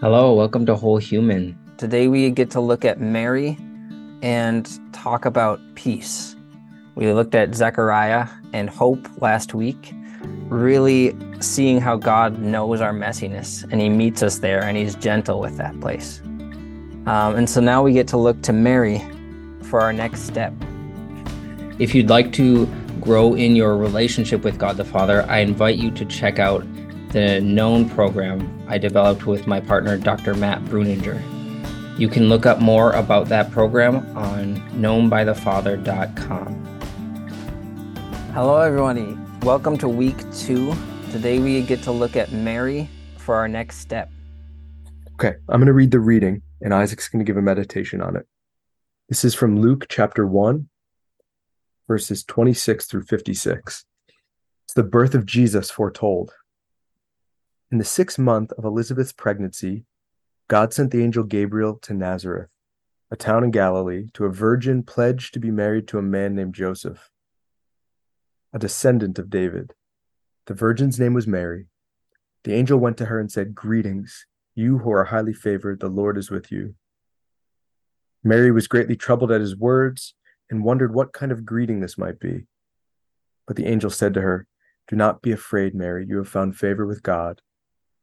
Hello, welcome to Whole Human. Today we get to look at Mary and talk about peace. We looked at Zechariah and hope last week, really seeing how God knows our messiness and He meets us there and He's gentle with that place. Um, and so now we get to look to Mary for our next step. If you'd like to grow in your relationship with God the Father, I invite you to check out the Known program I developed with my partner, Dr. Matt Breuninger. You can look up more about that program on knownbythefather.com. Hello, everybody. Welcome to week two. Today we get to look at Mary for our next step. Okay, I'm going to read the reading, and Isaac's going to give a meditation on it. This is from Luke chapter 1, verses 26 through 56. It's the birth of Jesus foretold. In the sixth month of Elizabeth's pregnancy, God sent the angel Gabriel to Nazareth, a town in Galilee, to a virgin pledged to be married to a man named Joseph, a descendant of David. The virgin's name was Mary. The angel went to her and said, Greetings, you who are highly favored, the Lord is with you. Mary was greatly troubled at his words and wondered what kind of greeting this might be. But the angel said to her, Do not be afraid, Mary, you have found favor with God.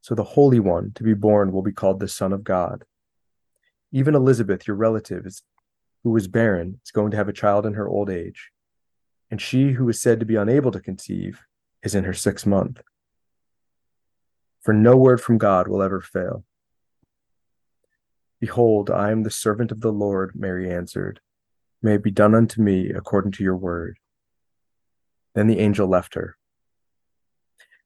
So the Holy One to be born will be called the Son of God. Even Elizabeth, your relative, is, who was barren, is going to have a child in her old age. And she who is said to be unable to conceive is in her sixth month. For no word from God will ever fail. Behold, I am the servant of the Lord, Mary answered. May it be done unto me according to your word. Then the angel left her.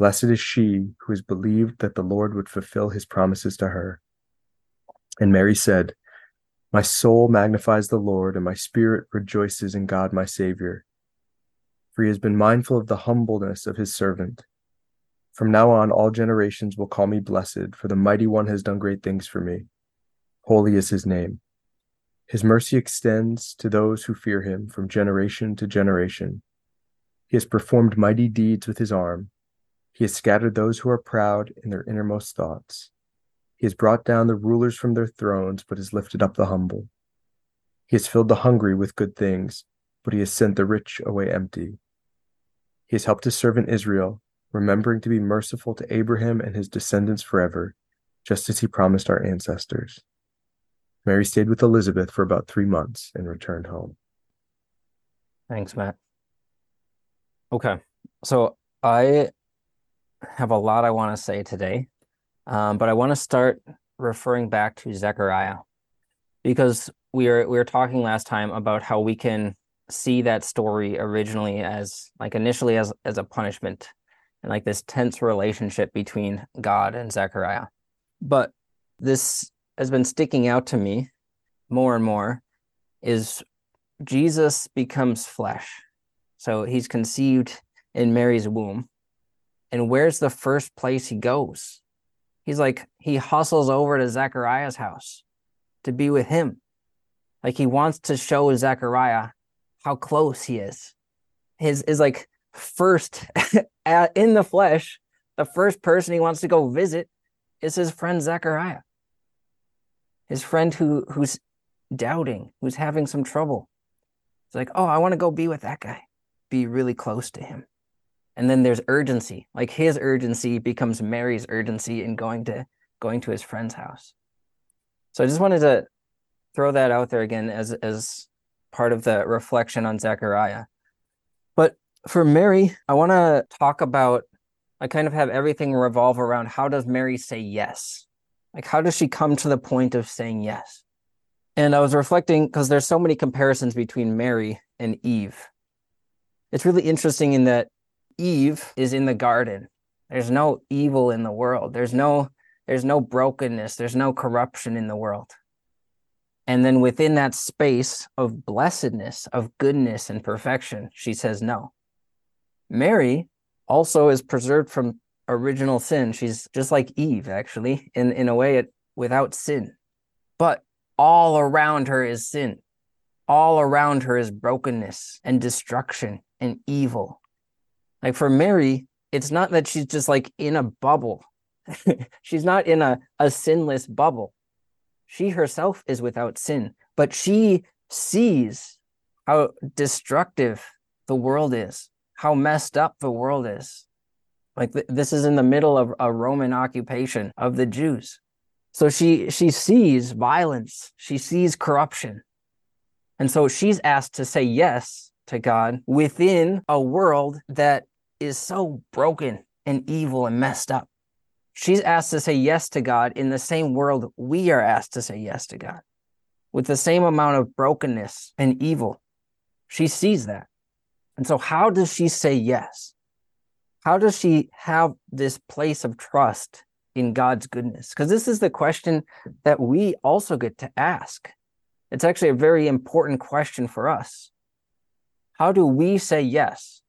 Blessed is she who has believed that the Lord would fulfill his promises to her. And Mary said, My soul magnifies the Lord, and my spirit rejoices in God my Savior. For he has been mindful of the humbleness of his servant. From now on, all generations will call me blessed, for the mighty one has done great things for me. Holy is his name. His mercy extends to those who fear him from generation to generation. He has performed mighty deeds with his arm. He has scattered those who are proud in their innermost thoughts. He has brought down the rulers from their thrones, but has lifted up the humble. He has filled the hungry with good things, but he has sent the rich away empty. He has helped his servant Israel, remembering to be merciful to Abraham and his descendants forever, just as he promised our ancestors. Mary stayed with Elizabeth for about three months and returned home. Thanks, Matt. Okay. So I have a lot I want to say today, um, but I want to start referring back to Zechariah because we were we were talking last time about how we can see that story originally as like initially as as a punishment and like this tense relationship between God and Zechariah. But this has been sticking out to me more and more is Jesus becomes flesh. So he's conceived in Mary's womb and where's the first place he goes? He's like, he hustles over to Zechariah's house to be with him. Like he wants to show Zechariah how close he is. His is like first in the flesh, the first person he wants to go visit is his friend Zechariah. His friend who who's doubting, who's having some trouble. It's like, oh, I want to go be with that guy, be really close to him and then there's urgency like his urgency becomes mary's urgency in going to going to his friend's house so i just wanted to throw that out there again as as part of the reflection on Zechariah. But for Mary, I want to talk about I kind of have everything revolve around how does Mary say yes? Like how does she come to the point of saying yes? And I was reflecting because there's so many comparisons between Mary and Eve. It's really interesting in that Eve is in the garden. There's no evil in the world. There's no there's no brokenness, there's no corruption in the world. And then within that space of blessedness, of goodness and perfection, she says no. Mary also is preserved from original sin. She's just like Eve, actually, in, in a way, it, without sin. But all around her is sin. All around her is brokenness and destruction and evil. Like for Mary, it's not that she's just like in a bubble she's not in a, a sinless bubble. She herself is without sin, but she sees how destructive the world is, how messed up the world is. Like th- this is in the middle of a Roman occupation of the Jews. So she she sees violence, she sees corruption. And so she's asked to say yes to God within a world that is so broken and evil and messed up. She's asked to say yes to God in the same world we are asked to say yes to God with the same amount of brokenness and evil. She sees that. And so, how does she say yes? How does she have this place of trust in God's goodness? Because this is the question that we also get to ask. It's actually a very important question for us. How do we say yes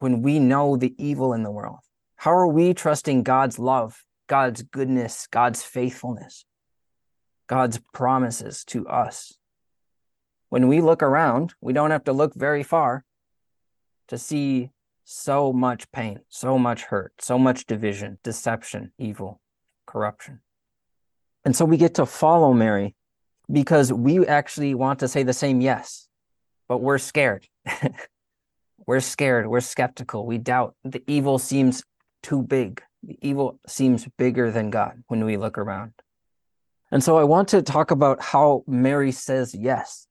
when we know the evil in the world? How are we trusting God's love, God's goodness, God's faithfulness, God's promises to us? When we look around, we don't have to look very far to see so much pain, so much hurt, so much division, deception, evil, corruption. And so we get to follow Mary because we actually want to say the same yes, but we're scared. we're scared. We're skeptical. We doubt. The evil seems too big. The evil seems bigger than God when we look around. And so I want to talk about how Mary says yes.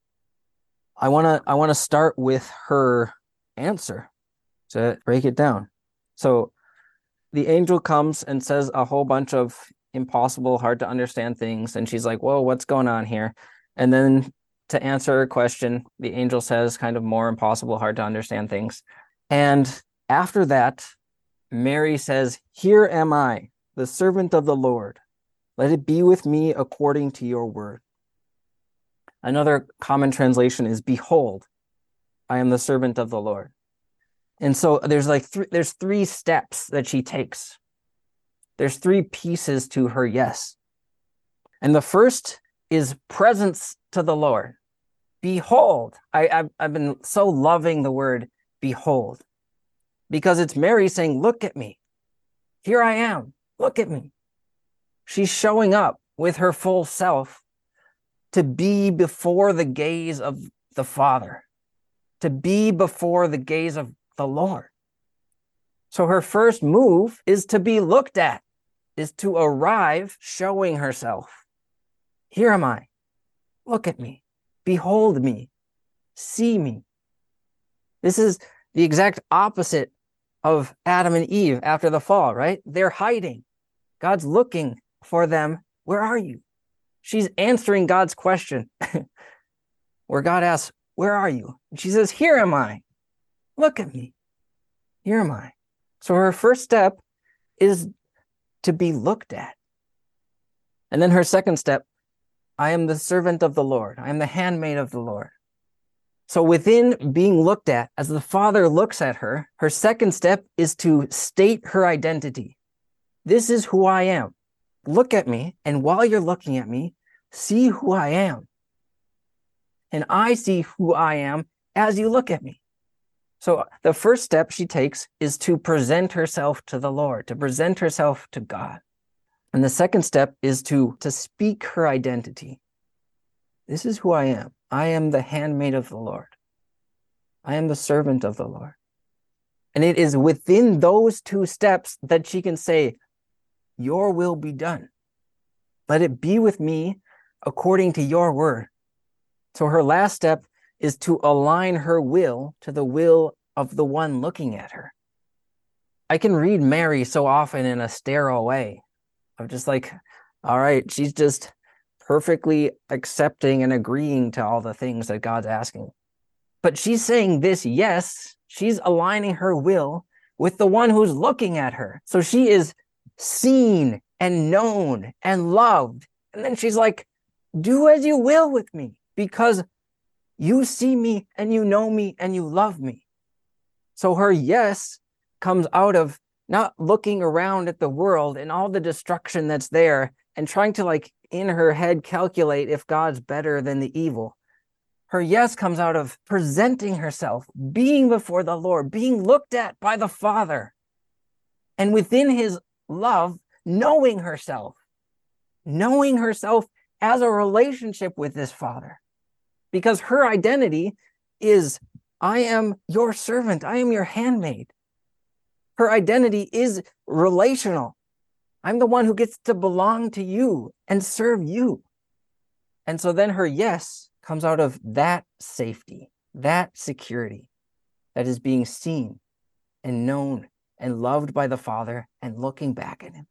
I want to I want to start with her answer to break it down. So the angel comes and says a whole bunch of impossible, hard to understand things and she's like, "Whoa, what's going on here?" And then to answer her question, the angel says kind of more impossible, hard to understand things. And after that, Mary says, Here am I, the servant of the Lord. Let it be with me according to your word. Another common translation is, Behold, I am the servant of the Lord. And so there's like th- there's three steps that she takes. There's three pieces to her yes. And the first is presence to the Lord. Behold, I, I've, I've been so loving the word behold because it's Mary saying, Look at me. Here I am. Look at me. She's showing up with her full self to be before the gaze of the Father, to be before the gaze of the Lord. So her first move is to be looked at, is to arrive showing herself. Here am I. Look at me. Behold me. See me. This is the exact opposite of Adam and Eve after the fall, right? They're hiding. God's looking for them. Where are you? She's answering God's question, where God asks, Where are you? And she says, Here am I. Look at me. Here am I. So her first step is to be looked at. And then her second step, I am the servant of the Lord. I am the handmaid of the Lord. So within being looked at, as the father looks at her, her second step is to state her identity. This is who I am. Look at me. And while you're looking at me, see who I am. And I see who I am as you look at me. So the first step she takes is to present herself to the Lord, to present herself to God. And the second step is to, to speak her identity. This is who I am. I am the handmaid of the Lord. I am the servant of the Lord. And it is within those two steps that she can say, Your will be done. Let it be with me according to your word. So her last step is to align her will to the will of the one looking at her. I can read Mary so often in a sterile way of just like, all right, she's just perfectly accepting and agreeing to all the things that God's asking. But she's saying this yes, she's aligning her will with the one who's looking at her. So she is seen and known and loved. And then she's like, do as you will with me because you see me and you know me and you love me. So her yes comes out of not looking around at the world and all the destruction that's there and trying to like in her head calculate if God's better than the evil. Her yes comes out of presenting herself, being before the Lord, being looked at by the Father, and within his love, knowing herself, knowing herself as a relationship with this Father. Because her identity is I am your servant, I am your handmaid. Her identity is relational. I'm the one who gets to belong to you and serve you. And so then her yes comes out of that safety, that security that is being seen and known and loved by the Father and looking back at Him,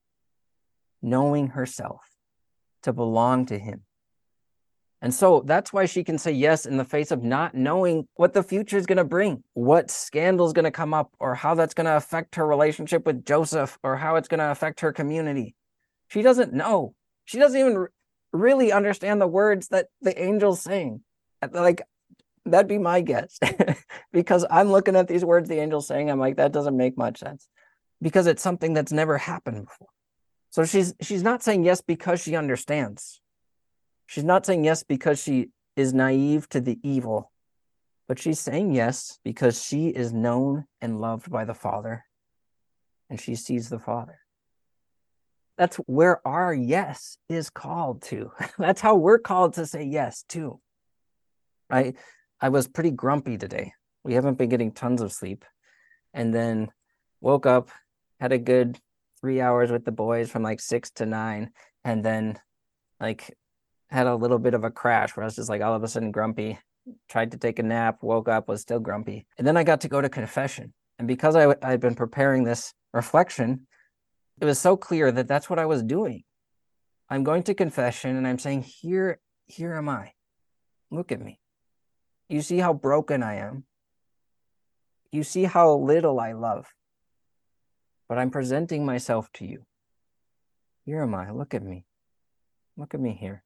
knowing herself to belong to Him and so that's why she can say yes in the face of not knowing what the future is going to bring, what scandal is going to come up, or how that's going to affect her relationship with Joseph, or how it's going to affect her community. She doesn't know. She doesn't even really understand the words that the angel's saying. Like, that'd be my guess. because I'm looking at these words the angel's saying, I'm like, that doesn't make much sense. Because it's something that's never happened before. So she's she's not saying yes because she understands She's not saying yes because she is naive to the evil, but she's saying yes because she is known and loved by the Father and she sees the Father. That's where our yes is called to. That's how we're called to say yes too. I I was pretty grumpy today. We haven't been getting tons of sleep. And then woke up, had a good 3 hours with the boys from like 6 to 9 and then like had a little bit of a crash where I was just like all of a sudden grumpy, tried to take a nap, woke up, was still grumpy. And then I got to go to confession. And because I had been preparing this reflection, it was so clear that that's what I was doing. I'm going to confession and I'm saying, Here, here am I. Look at me. You see how broken I am. You see how little I love. But I'm presenting myself to you. Here am I. Look at me. Look at me here.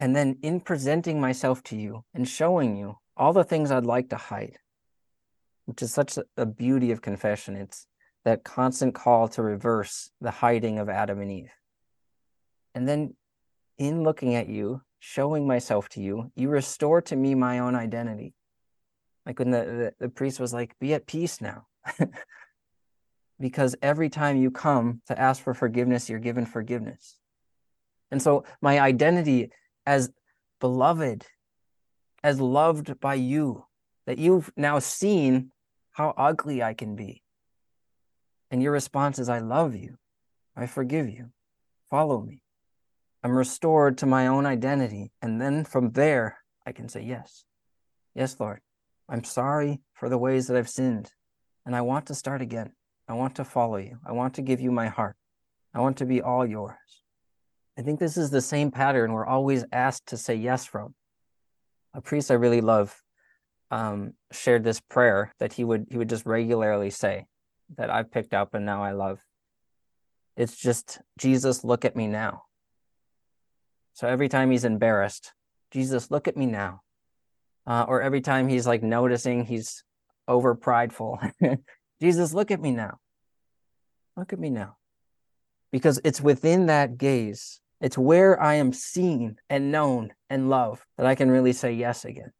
And then in presenting myself to you and showing you all the things I'd like to hide, which is such a beauty of confession. It's that constant call to reverse the hiding of Adam and Eve. And then in looking at you, showing myself to you, you restore to me my own identity. Like when the, the, the priest was like, be at peace now. because every time you come to ask for forgiveness, you're given forgiveness. And so my identity as beloved, as loved by you, that you've now seen how ugly I can be. And your response is, I love you. I forgive you. Follow me. I'm restored to my own identity. And then from there, I can say, Yes. Yes, Lord. I'm sorry for the ways that I've sinned. And I want to start again. I want to follow you. I want to give you my heart. I want to be all yours. I think this is the same pattern we're always asked to say yes from. A priest I really love um, shared this prayer that he would he would just regularly say that I've picked up and now I love. It's just Jesus, look at me now. So every time he's embarrassed, Jesus, look at me now. Uh, or every time he's like noticing he's over prideful, Jesus, look at me now. Look at me now. Because it's within that gaze it's where I am seen and known and loved that I can really say yes again.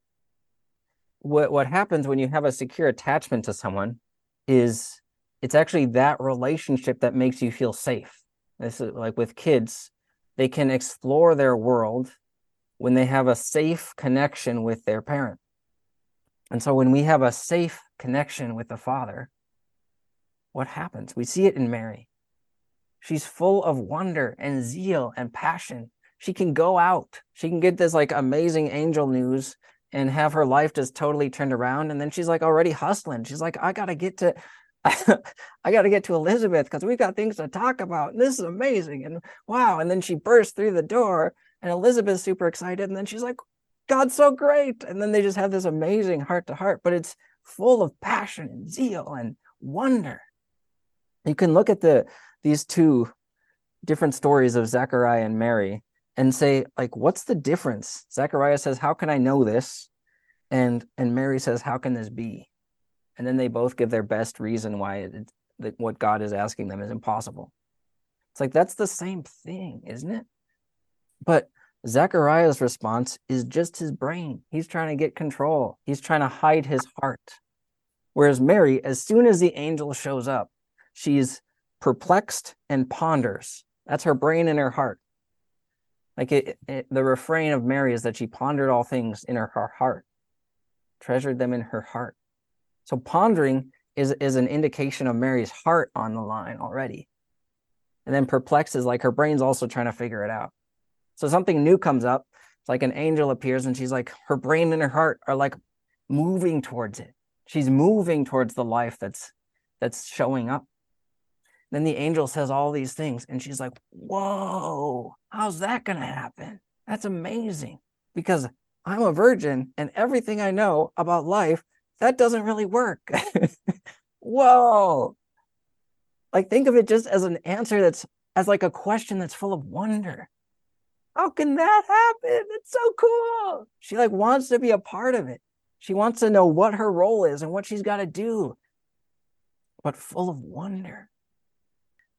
What, what happens when you have a secure attachment to someone is it's actually that relationship that makes you feel safe. This is like with kids, they can explore their world when they have a safe connection with their parent. And so when we have a safe connection with the Father, what happens? We see it in Mary. She's full of wonder and zeal and passion. she can go out. She can get this like amazing angel news and have her life just totally turned around. And then she's like already hustling. She's like, I gotta get to I got to get to Elizabeth because we've got things to talk about. And this is amazing. And wow. And then she bursts through the door and Elizabeth's super excited. And then she's like, God's so great. And then they just have this amazing heart to heart, but it's full of passion and zeal and wonder. You can look at the these two different stories of Zechariah and Mary and say, like, what's the difference? Zechariah says, How can I know this? And and Mary says, How can this be? And then they both give their best reason why it, that what God is asking them is impossible. It's like that's the same thing, isn't it? But Zechariah's response is just his brain. He's trying to get control. He's trying to hide his heart. Whereas Mary, as soon as the angel shows up, she's perplexed and ponders. That's her brain and her heart. Like it, it, the refrain of Mary is that she pondered all things in her, her heart, treasured them in her heart. So pondering is, is an indication of Mary's heart on the line already. And then perplexed is like her brain's also trying to figure it out. So something new comes up. It's like an angel appears and she's like, her brain and her heart are like moving towards it. She's moving towards the life that's that's showing up. Then the angel says all these things, and she's like, Whoa, how's that gonna happen? That's amazing. Because I'm a virgin and everything I know about life, that doesn't really work. Whoa. Like think of it just as an answer that's as like a question that's full of wonder. How can that happen? It's so cool. She like wants to be a part of it. She wants to know what her role is and what she's got to do, but full of wonder.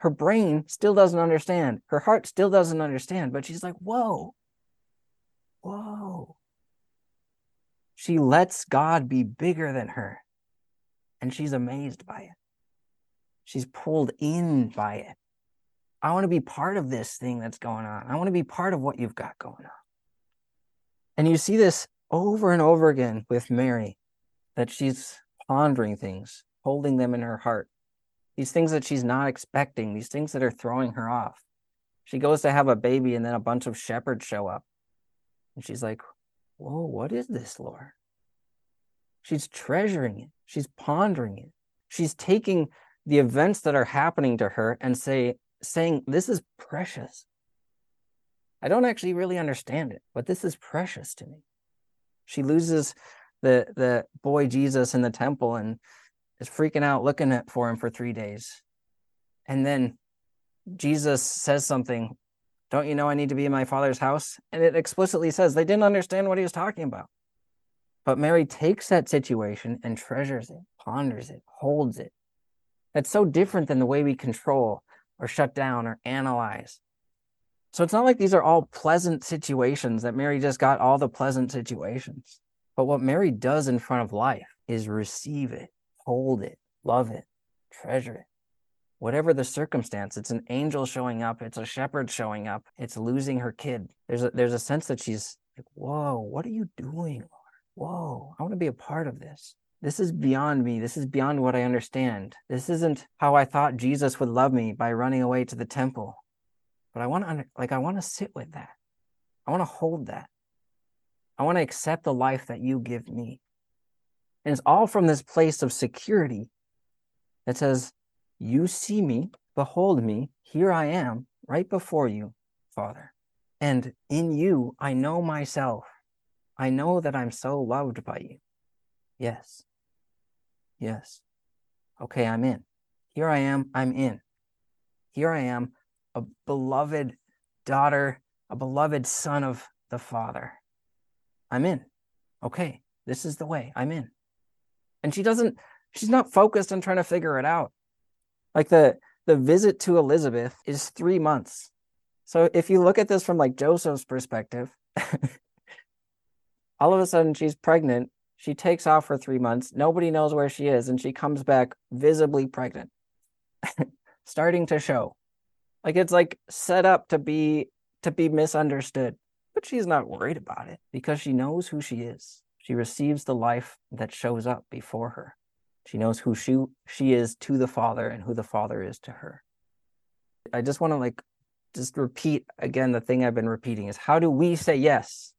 Her brain still doesn't understand. Her heart still doesn't understand, but she's like, whoa, whoa. She lets God be bigger than her, and she's amazed by it. She's pulled in by it. I want to be part of this thing that's going on. I want to be part of what you've got going on. And you see this over and over again with Mary that she's pondering things, holding them in her heart, these things that she's not expecting, these things that are throwing her off. She goes to have a baby, and then a bunch of shepherds show up. And she's like, Whoa, what is this, Lord? She's treasuring it, she's pondering it, she's taking the events that are happening to her and say saying, This is precious. I don't actually really understand it, but this is precious to me. She loses the the boy Jesus in the temple and is freaking out looking at for him for three days. And then Jesus says something, Don't you know I need to be in my father's house? And it explicitly says they didn't understand what he was talking about. But Mary takes that situation and treasures it, ponders it, holds it. That's so different than the way we control or shut down or analyze. So it's not like these are all pleasant situations that Mary just got all the pleasant situations. But what Mary does in front of life is receive it, hold it, love it, treasure it. Whatever the circumstance, it's an angel showing up, it's a shepherd showing up, it's losing her kid. There's a there's a sense that she's like, whoa, what are you doing, Lord? Whoa, I want to be a part of this this is beyond me. This is beyond what I understand. This isn't how I thought Jesus would love me by running away to the temple. But I want to like I want to sit with that. I want to hold that. I want to accept the life that you give me. And it's all from this place of security that says, You see me, behold me, here I am, right before you, Father. And in you, I know myself. I know that I'm so loved by you. Yes. Yes. Okay, I'm in. Here I am. I'm in. Here I am, a beloved daughter, a beloved son of the Father. I'm in. Okay, this is the way. I'm in. And she doesn't, she's not focused on trying to figure it out. Like the the visit to Elizabeth is three months. So if you look at this from like Joseph's perspective, all of a sudden she's pregnant she takes off for three months. Nobody knows where she is, and she comes back visibly pregnant, starting to show. Like it's like set up to be to be misunderstood. But she's not worried about it because she knows who she is. She receives the life that shows up before her. She knows who she she is to the Father and who the Father is to her. I just want to like just repeat again the thing I've been repeating is how do we say yes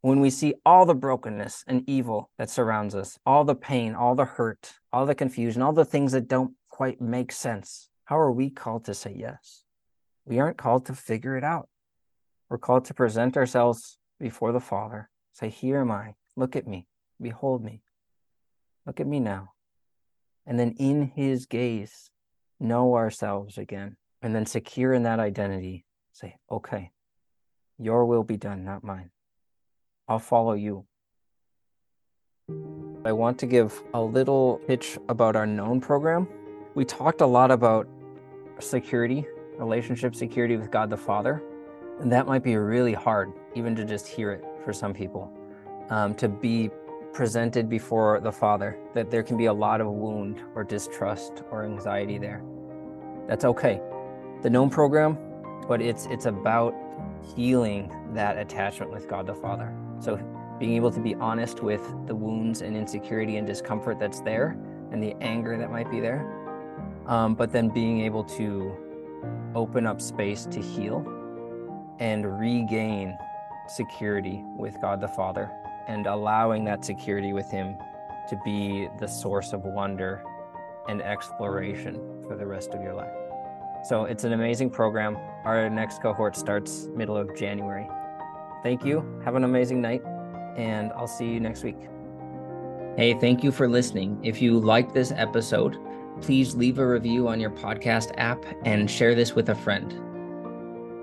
when we see all the brokenness and evil that surrounds us, all the pain, all the hurt, all the confusion, all the things that don't quite make sense? How are we called to say yes? We aren't called to figure it out. We're called to present ourselves before the Father, say, Here am I, look at me, behold me, look at me now. And then in His gaze, know ourselves again and then secure in that identity, say, okay, your will be done, not mine. I'll follow you. I want to give a little pitch about our known program. We talked a lot about security, relationship security with God the Father. And that might be really hard, even to just hear it for some people, um, to be presented before the Father, that there can be a lot of wound or distrust or anxiety there. That's okay the known program, but it's it's about healing that attachment with God the Father. So being able to be honest with the wounds and insecurity and discomfort that's there and the anger that might be there. Um, but then being able to open up space to heal and regain security with God the Father and allowing that security with Him to be the source of wonder and exploration for the rest of your life. So it's an amazing program. Our next cohort starts middle of January. Thank you. Have an amazing night, and I'll see you next week. Hey, thank you for listening. If you liked this episode, please leave a review on your podcast app and share this with a friend.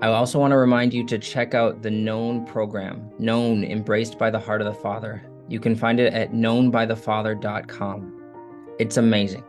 I also want to remind you to check out the Known program, Known Embraced by the Heart of the Father. You can find it at knownbythefather.com. It's amazing.